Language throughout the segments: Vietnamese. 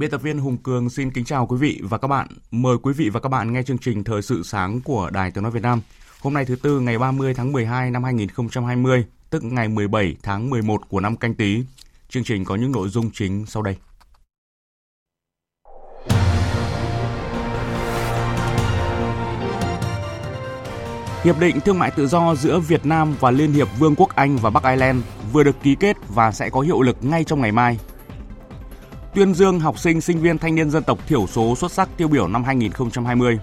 Biên tập viên Hùng Cường xin kính chào quý vị và các bạn. Mời quý vị và các bạn nghe chương trình Thời sự sáng của Đài Tiếng Nói Việt Nam. Hôm nay thứ Tư ngày 30 tháng 12 năm 2020, tức ngày 17 tháng 11 của năm canh tí. Chương trình có những nội dung chính sau đây. Hiệp định thương mại tự do giữa Việt Nam và Liên hiệp Vương quốc Anh và Bắc Ireland vừa được ký kết và sẽ có hiệu lực ngay trong ngày mai, tuyên dương học sinh sinh viên thanh niên dân tộc thiểu số xuất sắc tiêu biểu năm 2020.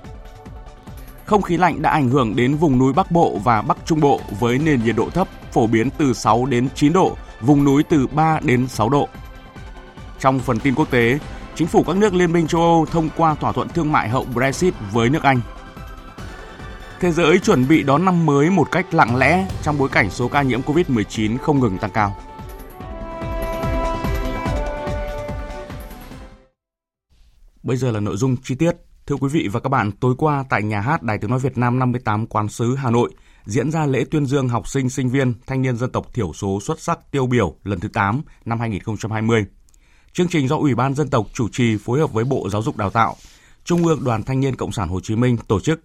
Không khí lạnh đã ảnh hưởng đến vùng núi Bắc Bộ và Bắc Trung Bộ với nền nhiệt độ thấp phổ biến từ 6 đến 9 độ, vùng núi từ 3 đến 6 độ. Trong phần tin quốc tế, chính phủ các nước Liên minh châu Âu thông qua thỏa thuận thương mại hậu Brexit với nước Anh. Thế giới chuẩn bị đón năm mới một cách lặng lẽ trong bối cảnh số ca nhiễm COVID-19 không ngừng tăng cao. Bây giờ là nội dung chi tiết. Thưa quý vị và các bạn, tối qua tại nhà hát Đài Tiếng Nói Việt Nam 58 Quán sứ Hà Nội diễn ra lễ tuyên dương học sinh, sinh viên, thanh niên dân tộc thiểu số xuất sắc tiêu biểu lần thứ 8 năm 2020. Chương trình do Ủy ban Dân tộc chủ trì phối hợp với Bộ Giáo dục Đào tạo, Trung ương Đoàn Thanh niên Cộng sản Hồ Chí Minh tổ chức.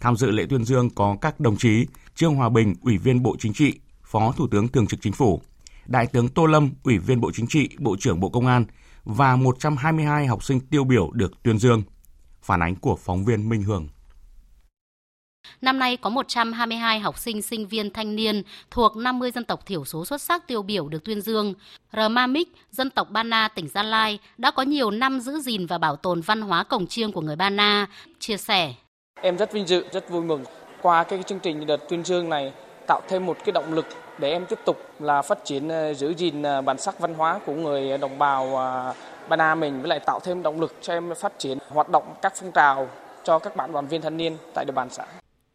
Tham dự lễ tuyên dương có các đồng chí Trương Hòa Bình, Ủy viên Bộ Chính trị, Phó Thủ tướng Thường trực Chính phủ, Đại tướng Tô Lâm, Ủy viên Bộ Chính trị, Bộ trưởng Bộ Công an, và 122 học sinh tiêu biểu được tuyên dương. Phản ánh của phóng viên Minh Hường. Năm nay có 122 học sinh, sinh viên, thanh niên thuộc 50 dân tộc thiểu số xuất sắc tiêu biểu được tuyên dương. Rmamic, dân tộc Ba Na, tỉnh Gia Lai đã có nhiều năm giữ gìn và bảo tồn văn hóa cổng chiêng của người Ba Na, chia sẻ. Em rất vinh dự, rất vui mừng. Qua cái chương trình đợt tuyên dương này tạo thêm một cái động lực để em tiếp tục là phát triển ờ, giữ gìn ờ, bản sắc văn hóa của người đồng bào ờ, Ba Na mình, với lại tạo thêm động lực cho em phát triển hoạt động các phong trào cho các bạn đoàn viên thanh niên tại địa bàn xã.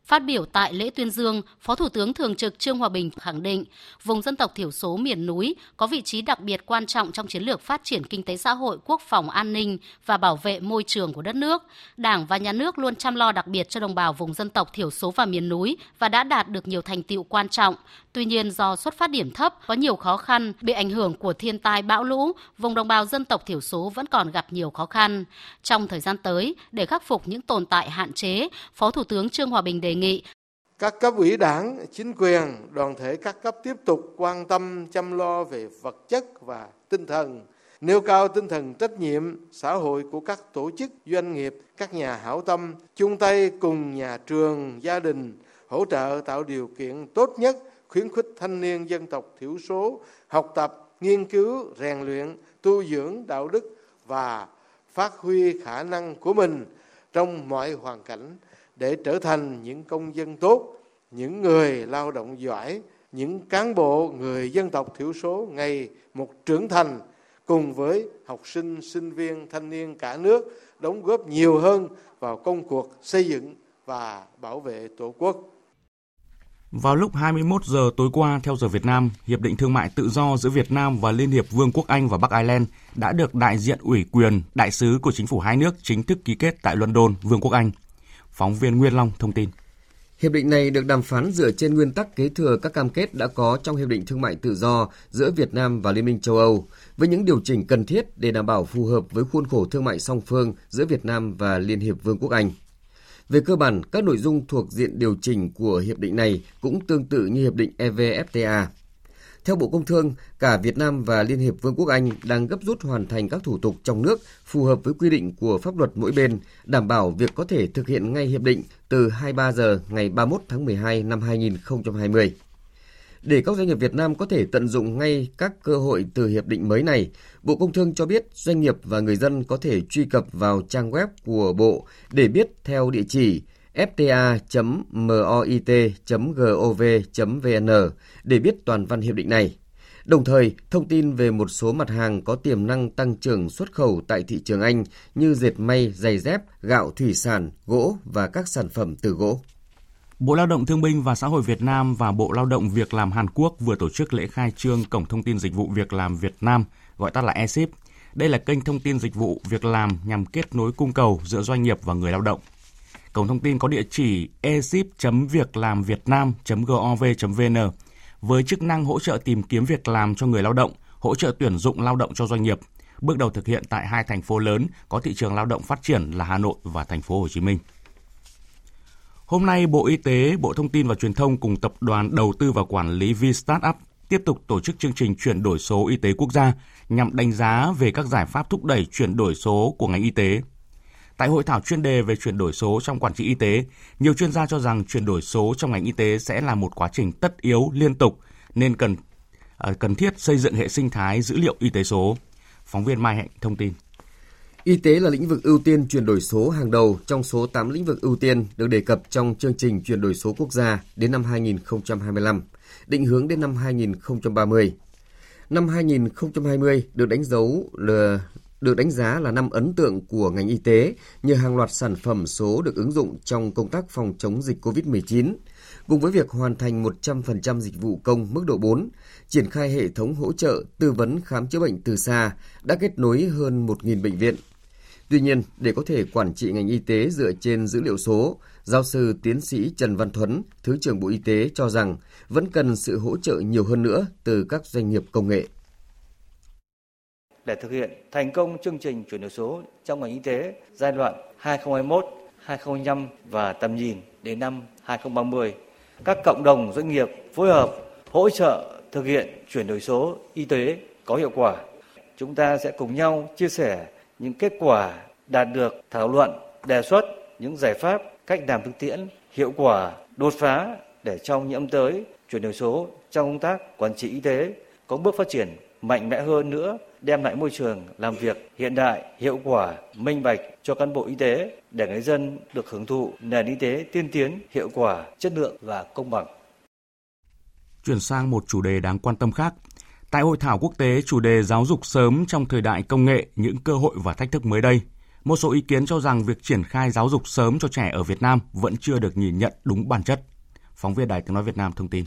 Phát biểu tại lễ tuyên dương, Phó Thủ tướng Thường trực Trương Hòa Bình khẳng định vùng dân tộc thiểu số miền núi có vị trí đặc biệt quan trọng trong chiến lược phát triển kinh tế xã hội, quốc phòng an ninh và bảo vệ môi trường của đất nước. Đảng và nhà nước luôn chăm lo đặc biệt cho đồng bào vùng dân tộc thiểu số và miền núi và đã đạt được nhiều thành tiệu quan trọng. Tuy nhiên do xuất phát điểm thấp, có nhiều khó khăn, bị ảnh hưởng của thiên tai bão lũ, vùng đồng bào dân tộc thiểu số vẫn còn gặp nhiều khó khăn. Trong thời gian tới, để khắc phục những tồn tại hạn chế, Phó Thủ tướng Trương Hòa Bình đề nghị. Các cấp ủy đảng, chính quyền, đoàn thể các cấp tiếp tục quan tâm chăm lo về vật chất và tinh thần, nêu cao tinh thần trách nhiệm xã hội của các tổ chức, doanh nghiệp, các nhà hảo tâm, chung tay cùng nhà trường, gia đình hỗ trợ tạo điều kiện tốt nhất khuyến khích thanh niên dân tộc thiểu số học tập, nghiên cứu, rèn luyện, tu dưỡng đạo đức và phát huy khả năng của mình trong mọi hoàn cảnh để trở thành những công dân tốt, những người lao động giỏi, những cán bộ người dân tộc thiểu số ngày một trưởng thành cùng với học sinh, sinh viên, thanh niên cả nước đóng góp nhiều hơn vào công cuộc xây dựng và bảo vệ Tổ quốc. Vào lúc 21 giờ tối qua theo giờ Việt Nam, Hiệp định Thương mại Tự do giữa Việt Nam và Liên hiệp Vương quốc Anh và Bắc Ireland đã được đại diện ủy quyền đại sứ của chính phủ hai nước chính thức ký kết tại London, Vương quốc Anh. Phóng viên Nguyên Long thông tin. Hiệp định này được đàm phán dựa trên nguyên tắc kế thừa các cam kết đã có trong Hiệp định Thương mại Tự do giữa Việt Nam và Liên minh châu Âu, với những điều chỉnh cần thiết để đảm bảo phù hợp với khuôn khổ thương mại song phương giữa Việt Nam và Liên hiệp Vương quốc Anh. Về cơ bản, các nội dung thuộc diện điều chỉnh của hiệp định này cũng tương tự như hiệp định EVFTA. Theo Bộ Công Thương, cả Việt Nam và Liên hiệp Vương quốc Anh đang gấp rút hoàn thành các thủ tục trong nước phù hợp với quy định của pháp luật mỗi bên, đảm bảo việc có thể thực hiện ngay hiệp định từ 23 giờ ngày 31 tháng 12 năm 2020. Để các doanh nghiệp Việt Nam có thể tận dụng ngay các cơ hội từ hiệp định mới này, Bộ Công Thương cho biết doanh nghiệp và người dân có thể truy cập vào trang web của Bộ để biết theo địa chỉ fta.moit.gov.vn để biết toàn văn hiệp định này. Đồng thời, thông tin về một số mặt hàng có tiềm năng tăng trưởng xuất khẩu tại thị trường Anh như dệt may, giày dép, gạo thủy sản, gỗ và các sản phẩm từ gỗ. Bộ Lao động Thương binh và Xã hội Việt Nam và Bộ Lao động Việc làm Hàn Quốc vừa tổ chức lễ khai trương Cổng Thông tin Dịch vụ Việc làm Việt Nam, gọi tắt là eSIP. Đây là kênh thông tin dịch vụ việc làm nhằm kết nối cung cầu giữa doanh nghiệp và người lao động. Cổng thông tin có địa chỉ ezip.việclamvietnam.gov.vn. với chức năng hỗ trợ tìm kiếm việc làm cho người lao động, hỗ trợ tuyển dụng lao động cho doanh nghiệp. Bước đầu thực hiện tại hai thành phố lớn có thị trường lao động phát triển là Hà Nội và thành phố Hồ Chí Minh. Hôm nay, Bộ Y tế, Bộ Thông tin và Truyền thông cùng Tập đoàn Đầu tư và Quản lý V-Startup tiếp tục tổ chức chương trình chuyển đổi số y tế quốc gia nhằm đánh giá về các giải pháp thúc đẩy chuyển đổi số của ngành y tế. Tại hội thảo chuyên đề về chuyển đổi số trong quản trị y tế, nhiều chuyên gia cho rằng chuyển đổi số trong ngành y tế sẽ là một quá trình tất yếu liên tục nên cần ờ, cần thiết xây dựng hệ sinh thái dữ liệu y tế số. Phóng viên Mai Hạnh thông tin. Y tế là lĩnh vực ưu tiên chuyển đổi số hàng đầu trong số 8 lĩnh vực ưu tiên được đề cập trong chương trình chuyển đổi số quốc gia đến năm 2025, định hướng đến năm 2030. Năm 2020 được đánh dấu là được đánh giá là năm ấn tượng của ngành y tế nhờ hàng loạt sản phẩm số được ứng dụng trong công tác phòng chống dịch COVID-19, cùng với việc hoàn thành 100% dịch vụ công mức độ 4, triển khai hệ thống hỗ trợ tư vấn khám chữa bệnh từ xa đã kết nối hơn 1.000 bệnh viện. Tuy nhiên, để có thể quản trị ngành y tế dựa trên dữ liệu số, giáo sư tiến sĩ Trần Văn Thuấn, Thứ trưởng Bộ Y tế cho rằng vẫn cần sự hỗ trợ nhiều hơn nữa từ các doanh nghiệp công nghệ để thực hiện thành công chương trình chuyển đổi số trong ngành y tế giai đoạn 2021-2025 và tầm nhìn đến năm 2030. Các cộng đồng doanh nghiệp phối hợp hỗ trợ thực hiện chuyển đổi số y tế có hiệu quả. Chúng ta sẽ cùng nhau chia sẻ những kết quả đạt được, thảo luận, đề xuất những giải pháp, cách làm thực tiễn hiệu quả, đột phá để trong những năm tới chuyển đổi số trong công tác quản trị y tế có bước phát triển mạnh mẽ hơn nữa đem lại môi trường làm việc hiện đại, hiệu quả, minh bạch cho cán bộ y tế để người dân được hưởng thụ nền y tế tiên tiến, hiệu quả, chất lượng và công bằng. Chuyển sang một chủ đề đáng quan tâm khác. Tại hội thảo quốc tế chủ đề giáo dục sớm trong thời đại công nghệ, những cơ hội và thách thức mới đây, một số ý kiến cho rằng việc triển khai giáo dục sớm cho trẻ ở Việt Nam vẫn chưa được nhìn nhận đúng bản chất. Phóng viên Đài tiếng nói Việt Nam thông tin.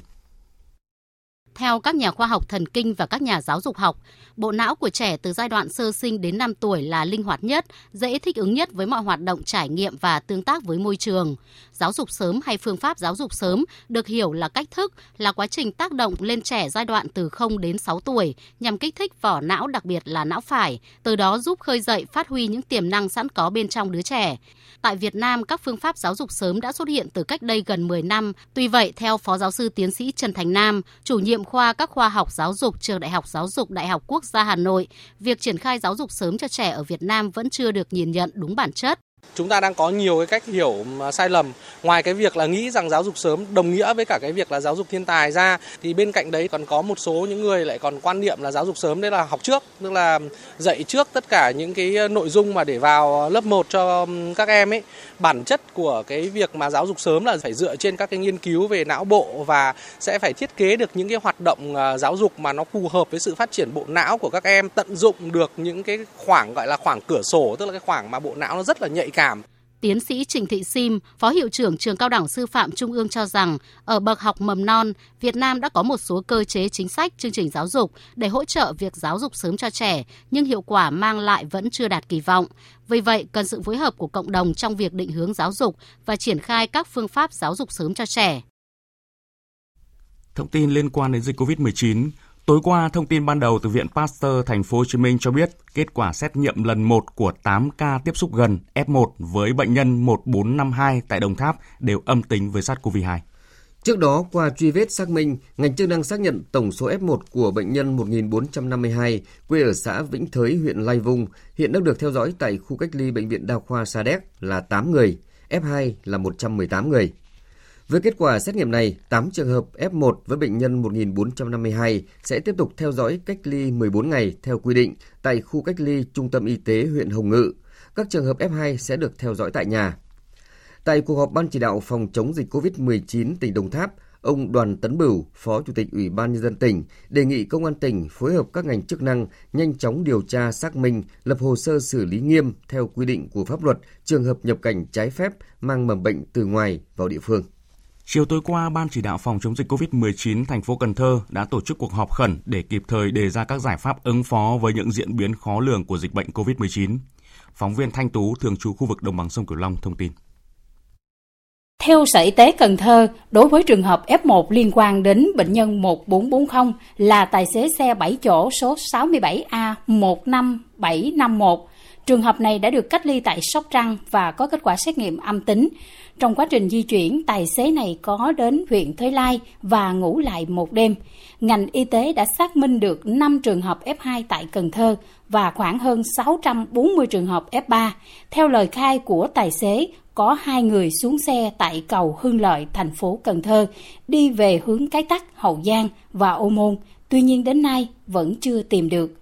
Theo các nhà khoa học thần kinh và các nhà giáo dục học, bộ não của trẻ từ giai đoạn sơ sinh đến 5 tuổi là linh hoạt nhất, dễ thích ứng nhất với mọi hoạt động trải nghiệm và tương tác với môi trường. Giáo dục sớm hay phương pháp giáo dục sớm được hiểu là cách thức, là quá trình tác động lên trẻ giai đoạn từ 0 đến 6 tuổi nhằm kích thích vỏ não đặc biệt là não phải, từ đó giúp khơi dậy phát huy những tiềm năng sẵn có bên trong đứa trẻ. Tại Việt Nam, các phương pháp giáo dục sớm đã xuất hiện từ cách đây gần 10 năm. Tuy vậy, theo Phó Giáo sư Tiến sĩ Trần Thành Nam, chủ nhiệm khoa các khoa học giáo dục trường Đại học Giáo dục Đại học Quốc gia Hà Nội, việc triển khai giáo dục sớm cho trẻ ở Việt Nam vẫn chưa được nhìn nhận đúng bản chất. Chúng ta đang có nhiều cái cách hiểu sai lầm. Ngoài cái việc là nghĩ rằng giáo dục sớm đồng nghĩa với cả cái việc là giáo dục thiên tài ra thì bên cạnh đấy còn có một số những người lại còn quan niệm là giáo dục sớm đấy là học trước, tức là dạy trước tất cả những cái ờ, nội dung mà để vào lớp 1 cho các em ấy. Bản chất của cái việc mà giáo dục sớm là phải dựa trên các cái nghiên cứu về não bộ và sẽ phải thiết kế được những cái hoạt động ờ, giáo dục mà nó phù hợp với sự phát triển bộ não của các em, tận dụng được những cái khoảng gọi là khoảng cửa sổ, tức là cái khoảng mà bộ não nó rất là nhạy cảm. Tiến sĩ Trình Thị Sim, Phó Hiệu trưởng Trường Cao đẳng Sư phạm Trung ương cho rằng, ở bậc học mầm non, Việt Nam đã có một số cơ chế chính sách, chương trình giáo dục để hỗ trợ việc giáo dục sớm cho trẻ, nhưng hiệu quả mang lại vẫn chưa đạt kỳ vọng. Vì vậy, cần sự phối hợp của cộng đồng trong việc định hướng giáo dục và triển khai các phương pháp giáo dục sớm cho trẻ. Thông tin liên quan đến dịch COVID-19, Tối qua, thông tin ban đầu từ Viện Pasteur Thành phố Hồ Chí Minh cho biết kết quả xét nghiệm lần 1 của 8 ca tiếp xúc gần F1 với bệnh nhân 1452 tại Đồng Tháp đều âm tính với SARS-CoV-2. Trước đó, qua truy vết xác minh, ngành chức năng xác nhận tổng số F1 của bệnh nhân 1452 quê ở xã Vĩnh Thới, huyện Lai Vung hiện đang được theo dõi tại khu cách ly Bệnh viện Đa khoa Sa Đéc là 8 người, F2 là 118 người. Với kết quả xét nghiệm này, 8 trường hợp F1 với bệnh nhân 1452 sẽ tiếp tục theo dõi cách ly 14 ngày theo quy định tại khu cách ly Trung tâm Y tế huyện Hồng Ngự. Các trường hợp F2 sẽ được theo dõi tại nhà. Tại cuộc họp Ban chỉ đạo phòng chống dịch COVID-19 tỉnh Đồng Tháp, ông Đoàn Tấn Bửu, Phó Chủ tịch Ủy ban Nhân dân tỉnh, đề nghị Công an tỉnh phối hợp các ngành chức năng nhanh chóng điều tra xác minh, lập hồ sơ xử lý nghiêm theo quy định của pháp luật trường hợp nhập cảnh trái phép mang mầm bệnh từ ngoài vào địa phương. Chiều tối qua, Ban chỉ đạo phòng chống dịch COVID-19 thành phố Cần Thơ đã tổ chức cuộc họp khẩn để kịp thời đề ra các giải pháp ứng phó với những diễn biến khó lường của dịch bệnh COVID-19. Phóng viên Thanh Tú, thường trú khu vực đồng bằng sông Cửu Long thông tin. Theo Sở Y tế Cần Thơ, đối với trường hợp F1 liên quan đến bệnh nhân 1440 là tài xế xe 7 chỗ số 67A15751, trường hợp này đã được cách ly tại Sóc Trăng và có kết quả xét nghiệm âm tính. Trong quá trình di chuyển, tài xế này có đến huyện Thới Lai và ngủ lại một đêm. Ngành y tế đã xác minh được 5 trường hợp F2 tại Cần Thơ và khoảng hơn 640 trường hợp F3. Theo lời khai của tài xế, có hai người xuống xe tại cầu Hưng Lợi, thành phố Cần Thơ, đi về hướng Cái Tắc, Hậu Giang và Ô Môn. Tuy nhiên đến nay vẫn chưa tìm được.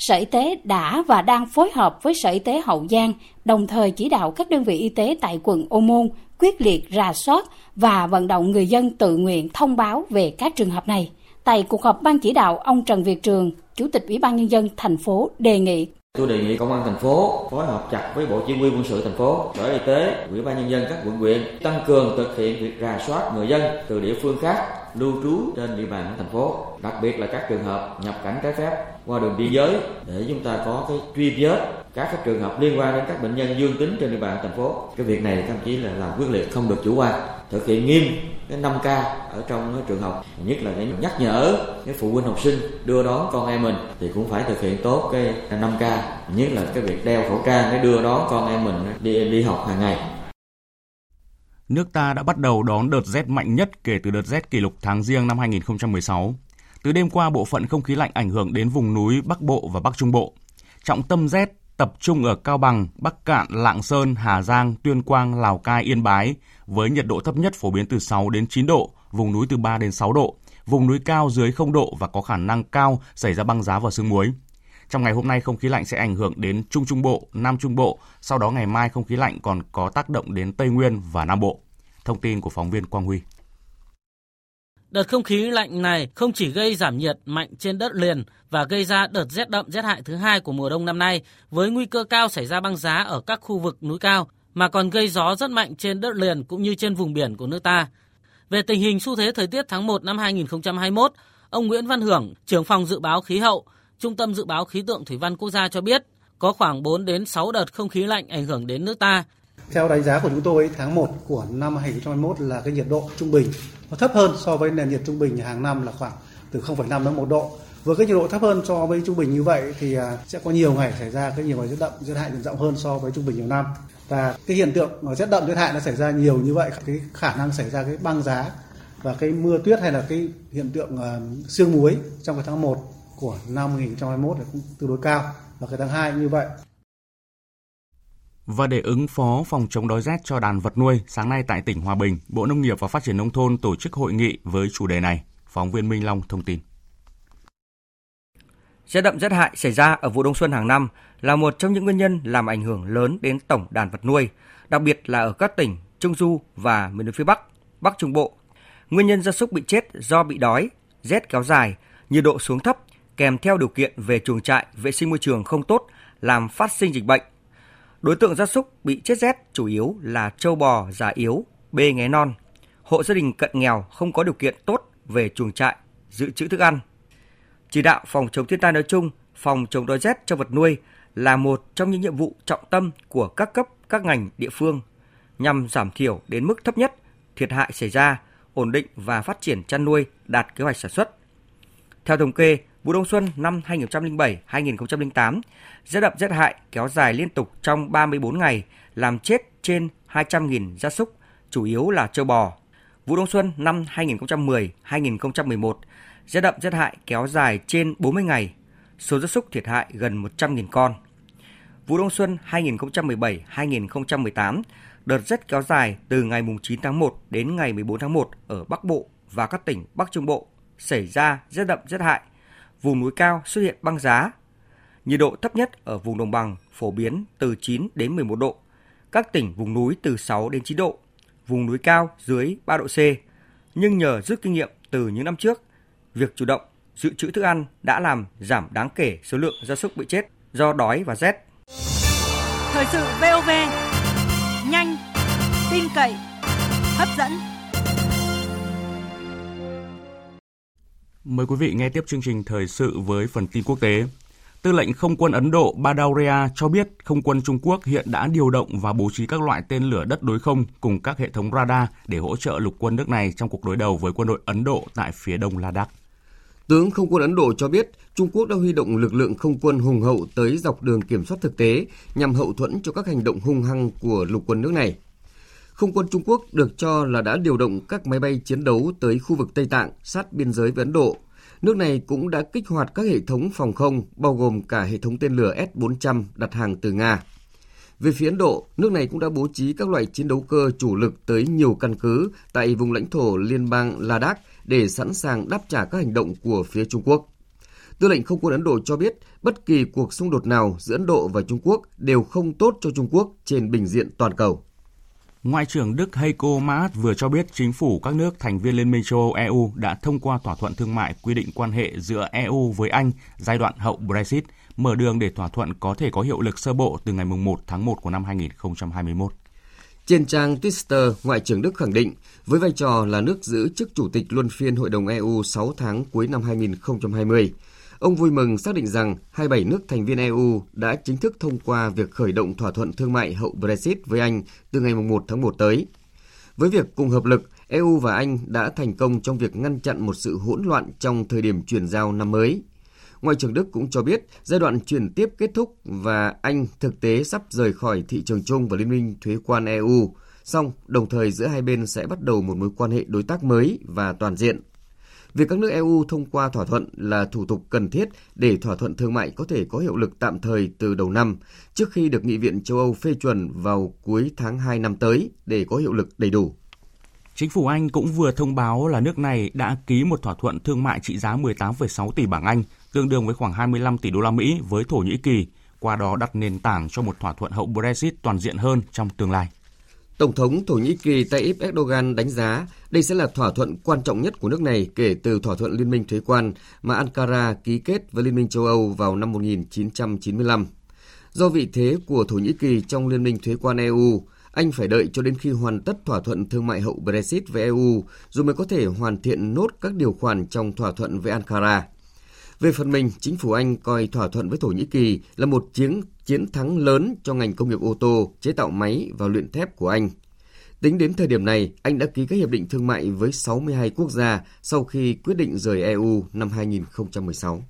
Sở Y tế đã và đang phối hợp với Sở Y tế Hậu Giang, đồng thời chỉ đạo các đơn vị y tế tại quận Ô Môn quyết liệt rà soát và vận động người dân tự nguyện thông báo về các trường hợp này. Tại cuộc họp ban chỉ đạo, ông Trần Việt Trường, Chủ tịch Ủy ban nhân dân thành phố đề nghị Tôi đề nghị công an thành phố phối hợp chặt với Bộ Chỉ huy quân sự thành phố, Sở Y tế, Ủy ban nhân dân các quận huyện tăng cường thực hiện việc rà soát người dân từ địa phương khác lưu trú trên địa bàn thành phố, đặc biệt là các trường hợp nhập cảnh trái phép qua đường biên giới để chúng ta có cái truy vết các cái trường hợp liên quan đến các bệnh nhân dương tính trên địa bàn thành phố. Cái việc này các chí là làm quyết liệt không được chủ quan, thực hiện nghiêm cái 5K ở trong trường học, nhất là để nhắc nhở cái phụ huynh học sinh đưa đón con em mình thì cũng phải thực hiện tốt cái 5K, nhất là cái việc đeo khẩu trang để đưa đón con em mình đi đi học hàng ngày nước ta đã bắt đầu đón đợt rét mạnh nhất kể từ đợt rét kỷ lục tháng riêng năm 2016. Từ đêm qua, bộ phận không khí lạnh ảnh hưởng đến vùng núi Bắc Bộ và Bắc Trung Bộ. Trọng tâm rét tập trung ở Cao Bằng, Bắc Cạn, Lạng Sơn, Hà Giang, Tuyên Quang, Lào Cai, Yên Bái với nhiệt độ thấp nhất phổ biến từ 6 đến 9 độ, vùng núi từ 3 đến 6 độ, vùng núi cao dưới 0 độ và có khả năng cao xảy ra băng giá và sương muối. Trong ngày hôm nay không khí lạnh sẽ ảnh hưởng đến Trung Trung Bộ, Nam Trung Bộ, sau đó ngày mai không khí lạnh còn có tác động đến Tây Nguyên và Nam Bộ. Thông tin của phóng viên Quang Huy. Đợt không khí lạnh này không chỉ gây giảm nhiệt mạnh trên đất liền và gây ra đợt rét đậm rét hại thứ hai của mùa đông năm nay với nguy cơ cao xảy ra băng giá ở các khu vực núi cao mà còn gây gió rất mạnh trên đất liền cũng như trên vùng biển của nước ta. Về tình hình xu thế thời tiết tháng 1 năm 2021, ông Nguyễn Văn Hưởng, trưởng phòng dự báo khí hậu, Trung tâm Dự báo Khí tượng Thủy văn Quốc gia cho biết, có khoảng 4 đến 6 đợt không khí lạnh ảnh hưởng đến nước ta. Theo đánh giá của chúng tôi, tháng 1 của năm 2021 là cái nhiệt độ trung bình nó thấp hơn so với nền nhiệt trung bình hàng năm là khoảng từ 0,5 đến 1 độ. Với cái nhiệt độ thấp hơn so với trung bình như vậy thì à, sẽ có nhiều ngày xảy ra cái nhiều ngày rét đậm, rét hại diện rộng hơn so với trung bình nhiều năm. Và cái hiện tượng rét đậm, rét hại nó xảy ra nhiều như vậy, cái khả năng xảy ra cái băng giá và cái mưa tuyết hay là cái hiện tượng à, sương muối trong cái tháng 1 của năm 2021 là cũng tương đối cao và cái tháng 2 như vậy. Và để ứng phó phòng chống đói rét cho đàn vật nuôi, sáng nay tại tỉnh Hòa Bình, Bộ Nông nghiệp và Phát triển Nông thôn tổ chức hội nghị với chủ đề này. Phóng viên Minh Long thông tin. Rét đậm rét hại xảy ra ở vụ đông xuân hàng năm là một trong những nguyên nhân làm ảnh hưởng lớn đến tổng đàn vật nuôi, đặc biệt là ở các tỉnh Trung Du và miền núi phía Bắc, Bắc Trung Bộ. Nguyên nhân gia súc bị chết do bị đói, rét kéo dài, nhiệt độ xuống thấp kèm theo điều kiện về chuồng trại, vệ sinh môi trường không tốt làm phát sinh dịch bệnh. Đối tượng gia súc bị chết rét chủ yếu là trâu bò già yếu, bê nghé non, hộ gia đình cận nghèo không có điều kiện tốt về chuồng trại, dự trữ thức ăn. Chỉ đạo phòng chống thiên tai nói chung, phòng chống đói rét cho vật nuôi là một trong những nhiệm vụ trọng tâm của các cấp, các ngành địa phương nhằm giảm thiểu đến mức thấp nhất thiệt hại xảy ra, ổn định và phát triển chăn nuôi đạt kế hoạch sản xuất. Theo thống kê, Vụ đông xuân năm 2007-2008, rét đậm rét hại kéo dài liên tục trong 34 ngày, làm chết trên 200.000 gia súc, chủ yếu là châu bò. Vụ đông xuân năm 2010-2011, rét đậm rét hại kéo dài trên 40 ngày, số gia súc thiệt hại gần 100.000 con. Vụ đông xuân 2017-2018, Đợt rét kéo dài từ ngày 9 tháng 1 đến ngày 14 tháng 1 ở Bắc Bộ và các tỉnh Bắc Trung Bộ xảy ra rét đậm rét hại. Vùng núi cao xuất hiện băng giá. Nhiệt độ thấp nhất ở vùng đồng bằng phổ biến từ 9 đến 11 độ. Các tỉnh vùng núi từ 6 đến 9 độ. Vùng núi cao dưới 3 độ C. Nhưng nhờ rút kinh nghiệm từ những năm trước, việc chủ động dự trữ thức ăn đã làm giảm đáng kể số lượng gia súc bị chết do đói và rét. Thời sự VOV, nhanh, tin cậy, hấp dẫn. Mời quý vị nghe tiếp chương trình thời sự với phần tin quốc tế. Tư lệnh không quân Ấn Độ Badauria cho biết không quân Trung Quốc hiện đã điều động và bố trí các loại tên lửa đất đối không cùng các hệ thống radar để hỗ trợ lục quân nước này trong cuộc đối đầu với quân đội Ấn Độ tại phía đông Ladakh. Tướng không quân Ấn Độ cho biết Trung Quốc đã huy động lực lượng không quân hùng hậu tới dọc đường kiểm soát thực tế nhằm hậu thuẫn cho các hành động hung hăng của lục quân nước này. Không quân Trung Quốc được cho là đã điều động các máy bay chiến đấu tới khu vực Tây Tạng sát biên giới với Ấn Độ. Nước này cũng đã kích hoạt các hệ thống phòng không, bao gồm cả hệ thống tên lửa S-400 đặt hàng từ Nga. Về phía Ấn Độ, nước này cũng đã bố trí các loại chiến đấu cơ chủ lực tới nhiều căn cứ tại vùng lãnh thổ liên bang Ladakh để sẵn sàng đáp trả các hành động của phía Trung Quốc. Tư lệnh không quân Ấn Độ cho biết bất kỳ cuộc xung đột nào giữa Ấn Độ và Trung Quốc đều không tốt cho Trung Quốc trên bình diện toàn cầu. Ngoại trưởng Đức Heiko Maas vừa cho biết chính phủ các nước thành viên Liên minh châu Âu EU đã thông qua thỏa thuận thương mại quy định quan hệ giữa EU với Anh giai đoạn hậu Brexit, mở đường để thỏa thuận có thể có hiệu lực sơ bộ từ ngày 1 tháng 1 của năm 2021. Trên trang Twitter, Ngoại trưởng Đức khẳng định, với vai trò là nước giữ chức chủ tịch luân phiên Hội đồng EU 6 tháng cuối năm 2020, ông vui mừng xác định rằng 27 nước thành viên EU đã chính thức thông qua việc khởi động thỏa thuận thương mại hậu Brexit với Anh từ ngày 1 tháng 1 tới. Với việc cùng hợp lực, EU và Anh đã thành công trong việc ngăn chặn một sự hỗn loạn trong thời điểm chuyển giao năm mới. Ngoại trưởng Đức cũng cho biết giai đoạn chuyển tiếp kết thúc và Anh thực tế sắp rời khỏi thị trường chung và Liên minh thuế quan EU. Song, đồng thời giữa hai bên sẽ bắt đầu một mối quan hệ đối tác mới và toàn diện. Việc các nước EU thông qua thỏa thuận là thủ tục cần thiết để thỏa thuận thương mại có thể có hiệu lực tạm thời từ đầu năm, trước khi được Nghị viện châu Âu phê chuẩn vào cuối tháng 2 năm tới để có hiệu lực đầy đủ. Chính phủ Anh cũng vừa thông báo là nước này đã ký một thỏa thuận thương mại trị giá 18,6 tỷ bảng Anh, tương đương với khoảng 25 tỷ đô la Mỹ với Thổ Nhĩ Kỳ, qua đó đặt nền tảng cho một thỏa thuận hậu Brexit toàn diện hơn trong tương lai. Tổng thống Thổ Nhĩ Kỳ Tayyip Erdogan đánh giá đây sẽ là thỏa thuận quan trọng nhất của nước này kể từ thỏa thuận liên minh thuế quan mà Ankara ký kết với Liên minh châu Âu vào năm 1995. Do vị thế của Thổ Nhĩ Kỳ trong Liên minh thuế quan EU, anh phải đợi cho đến khi hoàn tất thỏa thuận thương mại hậu Brexit với EU rồi mới có thể hoàn thiện nốt các điều khoản trong thỏa thuận với Ankara. Về phần mình, chính phủ Anh coi thỏa thuận với Thổ Nhĩ Kỳ là một chiến chiến thắng lớn cho ngành công nghiệp ô tô, chế tạo máy và luyện thép của Anh. Tính đến thời điểm này, Anh đã ký các hiệp định thương mại với 62 quốc gia sau khi quyết định rời EU năm 2016.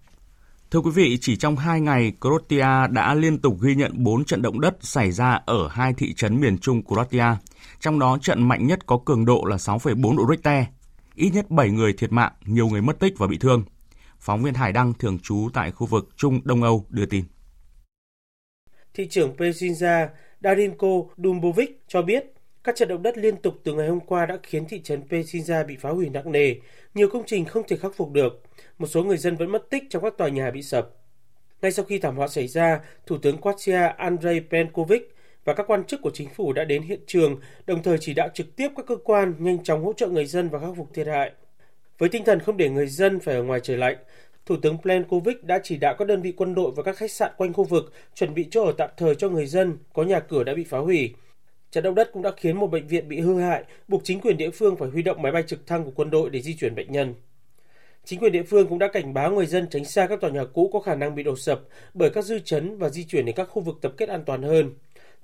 Thưa quý vị, chỉ trong 2 ngày, Croatia đã liên tục ghi nhận 4 trận động đất xảy ra ở hai thị trấn miền trung Croatia. Trong đó trận mạnh nhất có cường độ là 6,4 độ Richter. Ít nhất 7 người thiệt mạng, nhiều người mất tích và bị thương. Phóng viên Hải Đăng thường trú tại khu vực Trung Đông Âu đưa tin. Thị trưởng Pezinja Darinko Dumbovic cho biết các trận động đất liên tục từ ngày hôm qua đã khiến thị trấn Pezinja bị phá hủy nặng nề, nhiều công trình không thể khắc phục được, một số người dân vẫn mất tích trong các tòa nhà bị sập. Ngay sau khi thảm họa xảy ra, Thủ tướng Croatia Andrei Plenkovic và các quan chức của chính phủ đã đến hiện trường, đồng thời chỉ đạo trực tiếp các cơ quan nhanh chóng hỗ trợ người dân và khắc phục thiệt hại. Với tinh thần không để người dân phải ở ngoài trời lạnh, Thủ tướng Plenkovic đã chỉ đạo các đơn vị quân đội và các khách sạn quanh khu vực chuẩn bị chỗ ở tạm thời cho người dân có nhà cửa đã bị phá hủy. Trận động đất cũng đã khiến một bệnh viện bị hư hại, buộc chính quyền địa phương phải huy động máy bay trực thăng của quân đội để di chuyển bệnh nhân. Chính quyền địa phương cũng đã cảnh báo người dân tránh xa các tòa nhà cũ có khả năng bị đổ sập bởi các dư chấn và di chuyển đến các khu vực tập kết an toàn hơn.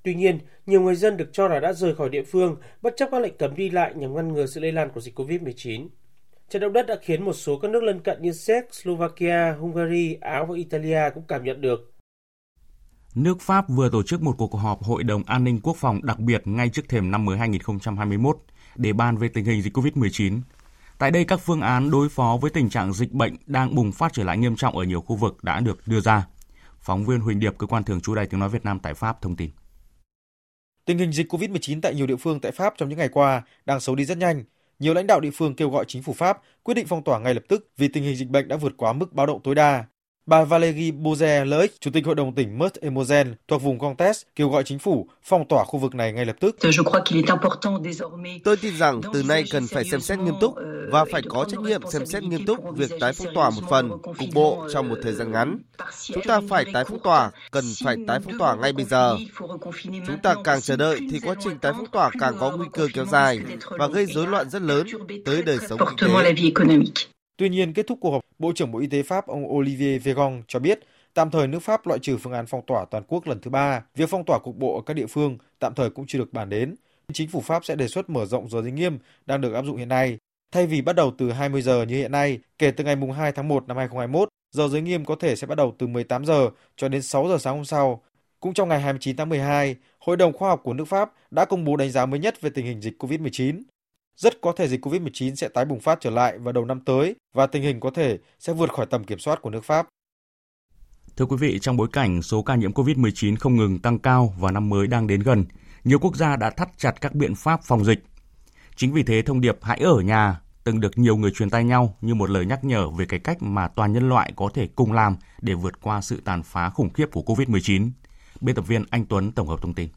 Tuy nhiên, nhiều người dân được cho là đã rời khỏi địa phương bất chấp các lệnh cấm đi lại nhằm ngăn ngừa sự lây lan của dịch COVID-19. Trận động đất đã khiến một số các nước lân cận như Séc, Slovakia, Hungary, Áo và Italia cũng cảm nhận được. Nước Pháp vừa tổ chức một cuộc họp Hội đồng An ninh Quốc phòng đặc biệt ngay trước thềm năm mới 2021 để bàn về tình hình dịch COVID-19. Tại đây, các phương án đối phó với tình trạng dịch bệnh đang bùng phát trở lại nghiêm trọng ở nhiều khu vực đã được đưa ra. Phóng viên Huỳnh Điệp, cơ quan thường trú Đài Tiếng Nói Việt Nam tại Pháp thông tin. Tình hình dịch COVID-19 tại nhiều địa phương tại Pháp trong những ngày qua đang xấu đi rất nhanh. Nhiều lãnh đạo địa phương kêu gọi chính phủ Pháp quyết định phong tỏa ngay lập tức vì tình hình dịch bệnh đã vượt quá mức báo động tối đa. Bà Valérie Boze Leuch, Chủ tịch Hội đồng tỉnh Meurthe-et-Moselle thuộc vùng Comtes, kêu gọi chính phủ phong tỏa khu vực này ngay lập tức. Tôi tin rằng từ nay cần phải xem xét nghiêm túc và phải có trách nhiệm xem xét nghiêm túc việc tái phong tỏa một phần, cục bộ trong một thời gian ngắn. Chúng ta phải tái phong tỏa, cần phải tái phong tỏa ngay bây giờ. Chúng ta càng chờ đợi thì quá trình tái phong tỏa càng có nguy cơ kéo dài và gây rối loạn rất lớn tới đời sống kinh tế. Tuy nhiên, kết thúc cuộc họp, Bộ trưởng Bộ Y tế Pháp ông Olivier Véran cho biết tạm thời nước Pháp loại trừ phương án phong tỏa toàn quốc lần thứ ba. Việc phong tỏa cục bộ ở các địa phương tạm thời cũng chưa được bàn đến. Chính phủ Pháp sẽ đề xuất mở rộng giờ giới nghiêm đang được áp dụng hiện nay. Thay vì bắt đầu từ 20 giờ như hiện nay, kể từ ngày 2 tháng 1 năm 2021, giờ giới nghiêm có thể sẽ bắt đầu từ 18 giờ cho đến 6 giờ sáng hôm sau. Cũng trong ngày 29 tháng 12, Hội đồng Khoa học của nước Pháp đã công bố đánh giá mới nhất về tình hình dịch COVID-19. Rất có thể dịch COVID-19 sẽ tái bùng phát trở lại vào đầu năm tới và tình hình có thể sẽ vượt khỏi tầm kiểm soát của nước Pháp. Thưa quý vị, trong bối cảnh số ca nhiễm COVID-19 không ngừng tăng cao và năm mới đang đến gần, nhiều quốc gia đã thắt chặt các biện pháp phòng dịch. Chính vì thế thông điệp hãy ở nhà từng được nhiều người truyền tay nhau như một lời nhắc nhở về cái cách mà toàn nhân loại có thể cùng làm để vượt qua sự tàn phá khủng khiếp của COVID-19. Biên tập viên Anh Tuấn tổng hợp thông tin.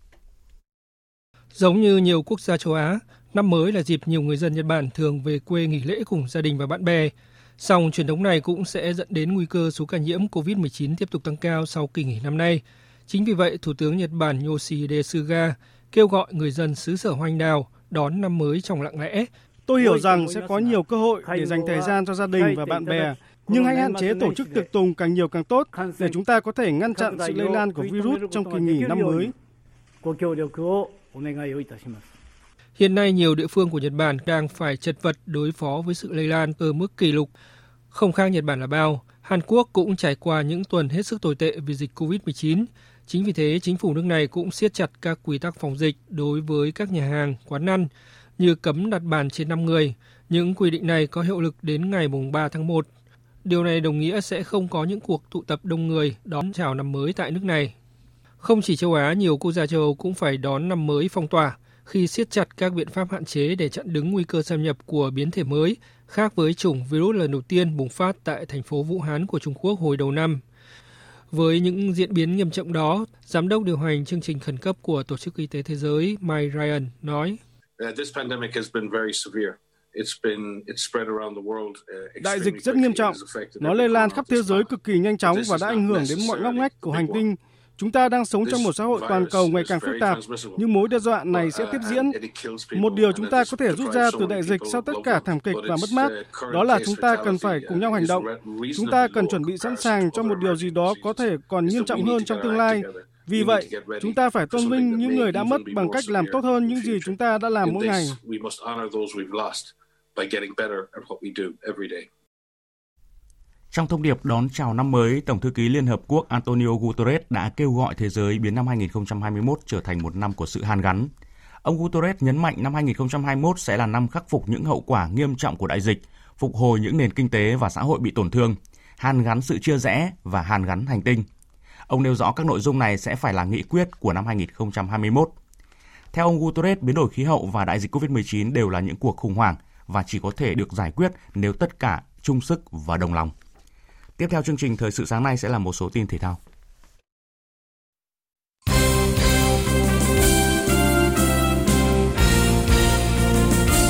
Giống như nhiều quốc gia châu Á, năm mới là dịp nhiều người dân Nhật Bản thường về quê nghỉ lễ cùng gia đình và bạn bè. Song truyền thống này cũng sẽ dẫn đến nguy cơ số ca nhiễm COVID-19 tiếp tục tăng cao sau kỳ nghỉ năm nay. Chính vì vậy, Thủ tướng Nhật Bản Yoshihide Suga kêu gọi người dân xứ sở hoa anh đào đón năm mới trong lặng lẽ. Tôi hiểu rằng sẽ có nhiều cơ hội để dành thời gian cho gia đình và bạn bè, nhưng hãy hạn chế tổ chức tiệc tùng càng nhiều càng tốt để chúng ta có thể ngăn chặn sự lây lan của virus trong kỳ nghỉ năm mới. Hiện nay nhiều địa phương của Nhật Bản đang phải chật vật đối phó với sự lây lan ở mức kỷ lục. Không khác Nhật Bản là bao, Hàn Quốc cũng trải qua những tuần hết sức tồi tệ vì dịch COVID-19. Chính vì thế, chính phủ nước này cũng siết chặt các quy tắc phòng dịch đối với các nhà hàng, quán ăn, như cấm đặt bàn trên 5 người. Những quy định này có hiệu lực đến ngày 3 tháng 1. Điều này đồng nghĩa sẽ không có những cuộc tụ tập đông người đón chào năm mới tại nước này. Không chỉ châu Á, nhiều quốc gia châu Âu cũng phải đón năm mới phong tỏa khi siết chặt các biện pháp hạn chế để chặn đứng nguy cơ xâm nhập của biến thể mới, khác với chủng virus lần đầu tiên bùng phát tại thành phố Vũ Hán của Trung Quốc hồi đầu năm. Với những diễn biến nghiêm trọng đó, Giám đốc điều hành chương trình khẩn cấp của Tổ chức Y tế Thế giới Mike Ryan nói, Đại dịch rất nghiêm trọng, nó lây lan khắp thế giới cực kỳ nhanh chóng và đã ảnh hưởng đến mọi ngóc ngách của hành tinh Chúng ta đang sống trong một xã hội toàn cầu ngày càng phức tạp, nhưng mối đe dọa này sẽ tiếp diễn. Một điều chúng ta có thể rút ra từ đại dịch sau tất cả thảm kịch và mất mát, đó là chúng ta cần phải cùng nhau hành động. Chúng ta cần chuẩn bị sẵn sàng cho một điều gì đó có thể còn nghiêm trọng hơn trong tương lai. Vì vậy, chúng ta phải tôn vinh những người đã mất bằng cách làm tốt hơn những gì chúng ta đã làm mỗi ngày. Trong thông điệp đón chào năm mới, Tổng thư ký Liên Hợp Quốc Antonio Guterres đã kêu gọi thế giới biến năm 2021 trở thành một năm của sự hàn gắn. Ông Guterres nhấn mạnh năm 2021 sẽ là năm khắc phục những hậu quả nghiêm trọng của đại dịch, phục hồi những nền kinh tế và xã hội bị tổn thương, hàn gắn sự chia rẽ và hàn gắn hành tinh. Ông nêu rõ các nội dung này sẽ phải là nghị quyết của năm 2021. Theo ông Guterres, biến đổi khí hậu và đại dịch COVID-19 đều là những cuộc khủng hoảng và chỉ có thể được giải quyết nếu tất cả chung sức và đồng lòng. Tiếp theo chương trình thời sự sáng nay sẽ là một số tin thể thao.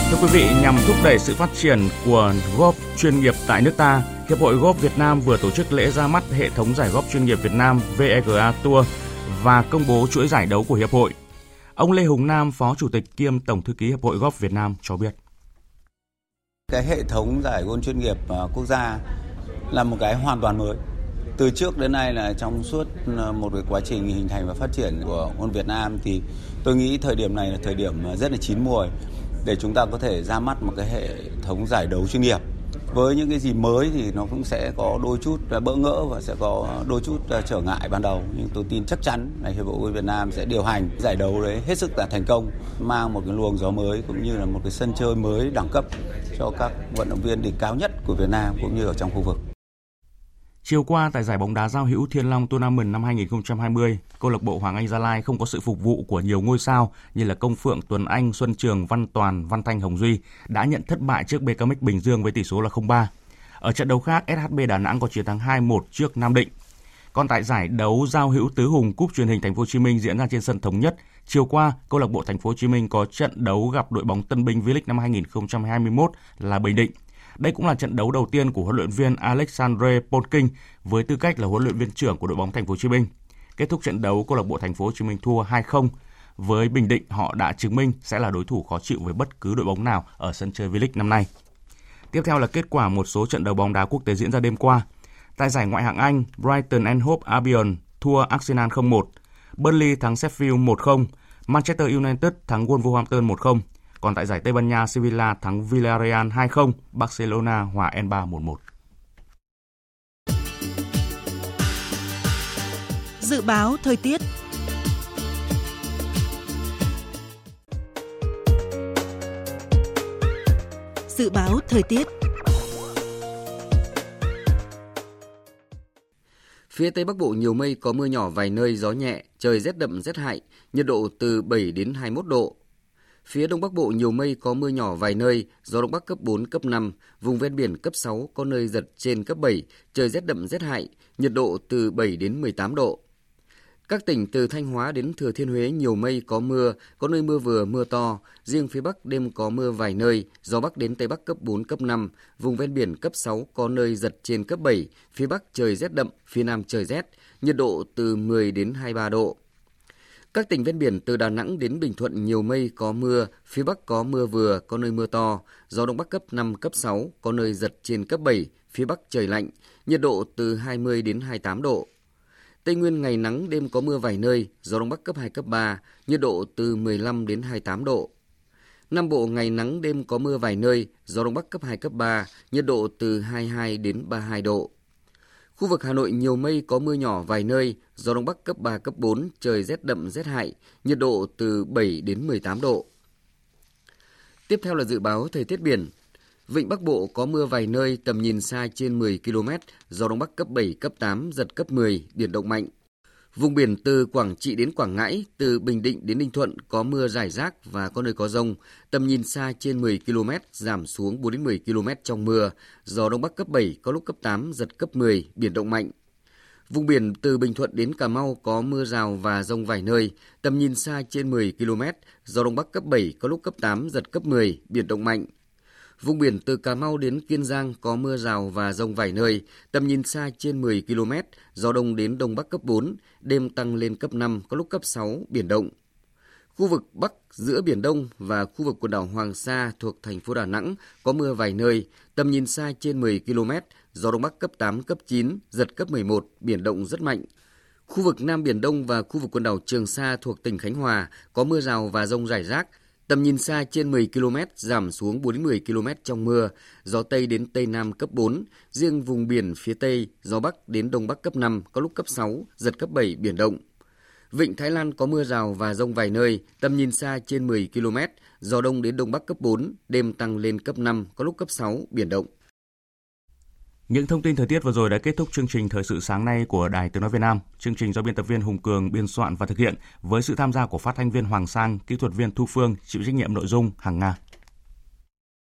Thưa quý vị, nhằm thúc đẩy sự phát triển của golf chuyên nghiệp tại nước ta, Hiệp hội Golf Việt Nam vừa tổ chức lễ ra mắt hệ thống giải golf chuyên nghiệp Việt Nam VEGA Tour và công bố chuỗi giải đấu của hiệp hội. Ông Lê Hùng Nam, Phó Chủ tịch kiêm Tổng thư ký Hiệp hội Golf Việt Nam cho biết. Cái hệ thống giải golf chuyên nghiệp à, quốc gia là một cái hoàn toàn mới. Từ trước đến nay là trong suốt ờ, một cái quá trình hình thành và phát triển của môn Việt Nam thì tôi nghĩ thời điểm này là thời điểm ờ, rất là chín muồi để chúng ta có thể ra mắt một cái hệ thống giải đấu chuyên nghiệp. Với những cái gì mới thì nó cũng sẽ có đôi chút ờ, bỡ ngỡ và sẽ có đôi chút trở ngại ban đầu. Nhưng tôi tin chắc chắn là hiệp hội Việt Nam sẽ điều hành giải đấu đấy hết sức là thành công, mang một cái luồng gió mới cũng như là một cái sân chơi mới đẳng cấp cho các vận động viên đỉnh cao nhất của Việt Nam cũng như ở trong khu vực. Chiều qua tại giải bóng đá giao hữu Thiên Long Tournament năm 2020, câu lạc bộ Hoàng Anh Gia Lai không có sự phục vụ của nhiều ngôi sao như là Công Phượng, Tuấn Anh, Xuân Trường, Văn Toàn, Văn Thanh, Hồng Duy đã nhận thất bại trước BKMX Bình Dương với tỷ số là 0-3. Ở trận đấu khác, SHB Đà Nẵng có chiến thắng 2-1 trước Nam Định. Còn tại giải đấu giao hữu tứ hùng cúp truyền hình Thành phố Hồ Chí Minh diễn ra trên sân thống nhất, chiều qua câu lạc bộ Thành phố Hồ Chí Minh có trận đấu gặp đội bóng Tân Bình V-League năm 2021 là Bình Định. Đây cũng là trận đấu đầu tiên của huấn luyện viên Alexandre Polking với tư cách là huấn luyện viên trưởng của đội bóng Thành phố Hồ Chí Minh. Kết thúc trận đấu, câu lạc bộ Thành phố Hồ Chí Minh thua 2-0. Với Bình Định, họ đã chứng minh sẽ là đối thủ khó chịu với bất cứ đội bóng nào ở sân chơi V-League năm nay. Tiếp theo là kết quả một số trận đấu bóng đá quốc tế diễn ra đêm qua. Tại giải ngoại hạng Anh, Brighton and Hove Albion thua Arsenal 0-1, Burnley thắng Sheffield 1-0, Manchester United thắng Wolverhampton 1-0. Còn tại giải Tây Ban Nha, Sevilla thắng Villarreal 2-0, Barcelona hòa N3 1-1. Dự báo thời tiết Dự báo thời tiết Phía Tây Bắc Bộ nhiều mây có mưa nhỏ vài nơi, gió nhẹ, trời rét đậm rét hại, nhiệt độ từ 7 đến 21 độ. Phía Đông Bắc Bộ nhiều mây có mưa nhỏ vài nơi, gió Đông Bắc cấp 4, cấp 5, vùng ven biển cấp 6, có nơi giật trên cấp 7, trời rét đậm rét hại, nhiệt độ từ 7 đến 18 độ. Các tỉnh từ Thanh Hóa đến Thừa Thiên Huế nhiều mây có mưa, có nơi mưa vừa mưa to, riêng phía Bắc đêm có mưa vài nơi, gió Bắc đến Tây Bắc cấp 4, cấp 5, vùng ven biển cấp 6 có nơi giật trên cấp 7, phía Bắc trời rét đậm, phía Nam trời rét, nhiệt độ từ 10 đến 23 độ. Các tỉnh ven biển từ Đà Nẵng đến Bình Thuận nhiều mây có mưa, phía Bắc có mưa vừa, có nơi mưa to, gió Đông Bắc cấp 5, cấp 6, có nơi giật trên cấp 7, phía Bắc trời lạnh, nhiệt độ từ 20 đến 28 độ. Tây Nguyên ngày nắng, đêm có mưa vài nơi, gió Đông Bắc cấp 2, cấp 3, nhiệt độ từ 15 đến 28 độ. Nam Bộ ngày nắng, đêm có mưa vài nơi, gió Đông Bắc cấp 2, cấp 3, nhiệt độ từ 22 đến 32 độ. Khu vực Hà Nội nhiều mây có mưa nhỏ vài nơi, gió Đông Bắc cấp 3, cấp 4, trời rét đậm rét hại, nhiệt độ từ 7 đến 18 độ. Tiếp theo là dự báo thời tiết biển. Vịnh Bắc Bộ có mưa vài nơi, tầm nhìn xa trên 10 km, gió Đông Bắc cấp 7, cấp 8, giật cấp 10, biển động mạnh. Vùng biển từ Quảng Trị đến Quảng Ngãi, từ Bình Định đến Ninh Thuận có mưa rải rác và có nơi có rông. Tầm nhìn xa trên 10 km, giảm xuống 4 đến 10 km trong mưa. Gió Đông Bắc cấp 7, có lúc cấp 8, giật cấp 10, biển động mạnh. Vùng biển từ Bình Thuận đến Cà Mau có mưa rào và rông vài nơi. Tầm nhìn xa trên 10 km, gió Đông Bắc cấp 7, có lúc cấp 8, giật cấp 10, biển động mạnh. Vùng biển từ Cà Mau đến Kiên Giang có mưa rào và rông vài nơi, tầm nhìn xa trên 10 km, gió đông đến đông bắc cấp 4, đêm tăng lên cấp 5, có lúc cấp 6, biển động. Khu vực Bắc giữa Biển Đông và khu vực quần đảo Hoàng Sa thuộc thành phố Đà Nẵng có mưa vài nơi, tầm nhìn xa trên 10 km, gió Đông Bắc cấp 8, cấp 9, giật cấp 11, biển động rất mạnh. Khu vực Nam Biển Đông và khu vực quần đảo Trường Sa thuộc tỉnh Khánh Hòa có mưa rào và rông rải rác, Tầm nhìn xa trên 10 km, giảm xuống 4 10 km trong mưa, gió Tây đến Tây Nam cấp 4, riêng vùng biển phía Tây, gió Bắc đến Đông Bắc cấp 5, có lúc cấp 6, giật cấp 7, biển động. Vịnh Thái Lan có mưa rào và rông vài nơi, tầm nhìn xa trên 10 km, gió Đông đến Đông Bắc cấp 4, đêm tăng lên cấp 5, có lúc cấp 6, biển động. Những thông tin thời tiết vừa rồi đã kết thúc chương trình thời sự sáng nay của Đài Tiếng nói Việt Nam. Chương trình do biên tập viên Hùng Cường biên soạn và thực hiện với sự tham gia của phát thanh viên Hoàng Sang, kỹ thuật viên Thu Phương, chịu trách nhiệm nội dung hàng Nga.